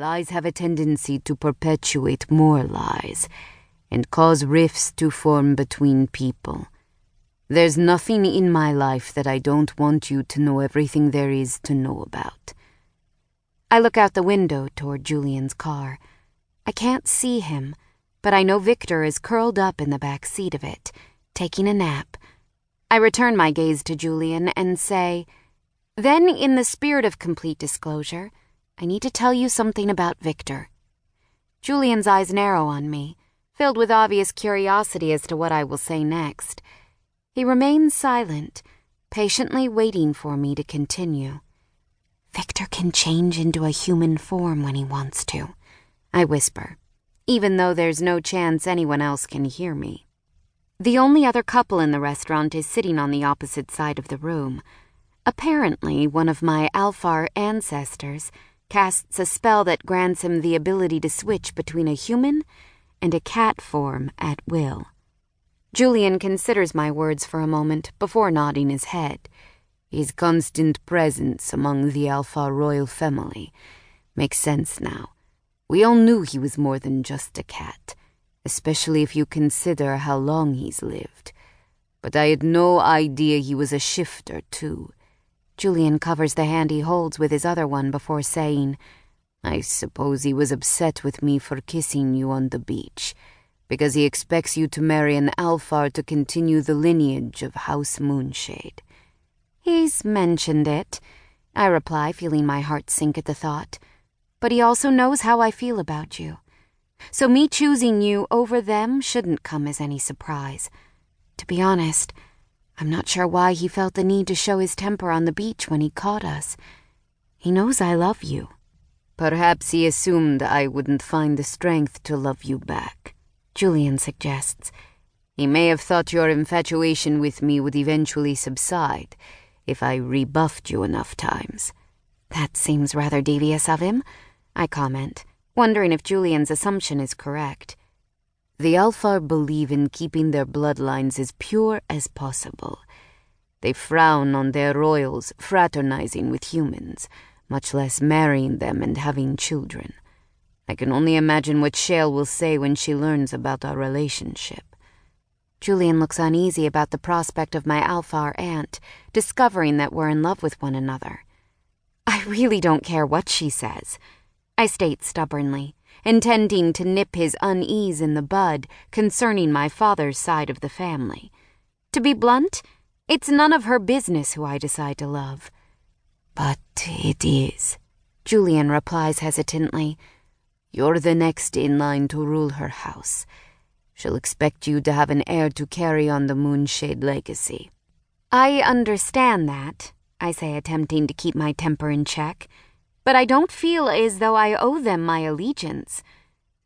Lies have a tendency to perpetuate more lies and cause rifts to form between people. There's nothing in my life that I don't want you to know everything there is to know about. I look out the window toward Julian's car. I can't see him, but I know Victor is curled up in the back seat of it, taking a nap. I return my gaze to Julian and say, Then, in the spirit of complete disclosure, I need to tell you something about Victor. Julian's eyes narrow on me, filled with obvious curiosity as to what I will say next. He remains silent, patiently waiting for me to continue. Victor can change into a human form when he wants to, I whisper, even though there's no chance anyone else can hear me. The only other couple in the restaurant is sitting on the opposite side of the room. Apparently, one of my Alfar ancestors casts a spell that grants him the ability to switch between a human and a cat form at will. Julian considers my words for a moment before nodding his head. His constant presence among the Alfar royal family makes sense now. We all knew he was more than just a cat, especially if you consider how long he's lived. But I had no idea he was a shifter, too. Julian covers the hand he holds with his other one before saying, I suppose he was upset with me for kissing you on the beach, because he expects you to marry an Alfar to continue the lineage of House Moonshade. He's mentioned it, I reply, feeling my heart sink at the thought. But he also knows how I feel about you. So me choosing you over them shouldn't come as any surprise. To be honest, I'm not sure why he felt the need to show his temper on the beach when he caught us. He knows I love you. Perhaps he assumed I wouldn't find the strength to love you back, Julian suggests. He may have thought your infatuation with me would eventually subside if I rebuffed you enough times. That seems rather devious of him, I comment, wondering if Julian's assumption is correct. The Alfar believe in keeping their bloodlines as pure as possible. They frown on their royals fraternizing with humans, much less marrying them and having children. I can only imagine what Shale will say when she learns about our relationship. Julian looks uneasy about the prospect of my Alfar aunt discovering that we're in love with one another. I really don't care what she says, I state stubbornly, intending to nip his unease in the bud concerning my father's side of the family. To be blunt, it's none of her business who I decide to love. But it is, Julian replies hesitantly. You're the next in line to rule her house. She'll expect you to have an heir to carry on the Moonshade legacy. I understand that, I say, attempting to keep my temper in check. But I don't feel as though I owe them my allegiance.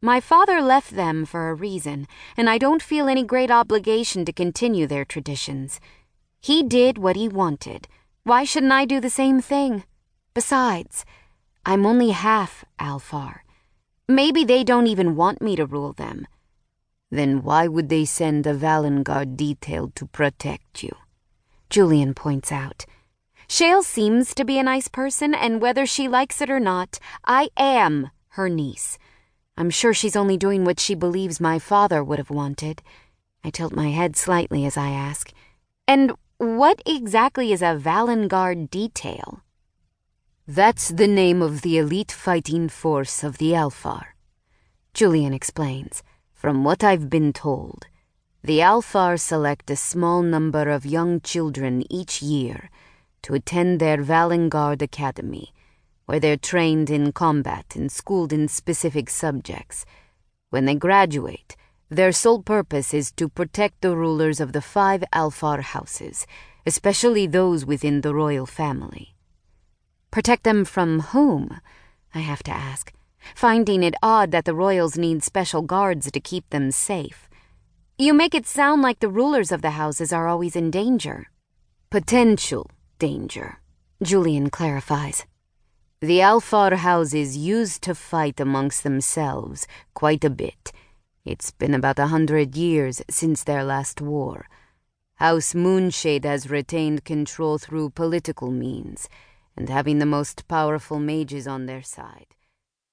My father left them for a reason, and I don't feel any great obligation to continue their traditions. He did what he wanted. Why shouldn't I do the same thing? Besides, I'm only half Alfar. Maybe they don't even want me to rule them. Then why would they send a Valengard detail to protect you? Julian points out. Shale seems to be a nice person, and whether she likes it or not, I am her niece. I'm sure she's only doing what she believes my father would have wanted. I tilt my head slightly as I ask. And what exactly is a Valengard detail? That's the name of the elite fighting force of the Alfar. Julian explains. From what I've been told, the Alfar select a small number of young children each year to attend their Valengard Academy, where they're trained in combat and schooled in specific subjects. When they graduate, their sole purpose is to protect the rulers of the five Alfar houses, especially those within the royal family. Protect them from whom? I have to ask finding it odd that the royals need special guards to keep them safe. You make it sound like the rulers of the houses are always in danger. Potential danger, Julian clarifies. The Alfar houses used to fight amongst themselves quite a bit. It's been about a hundred years since their last war. House Moonshade has retained control through political means and having the most powerful mages on their side.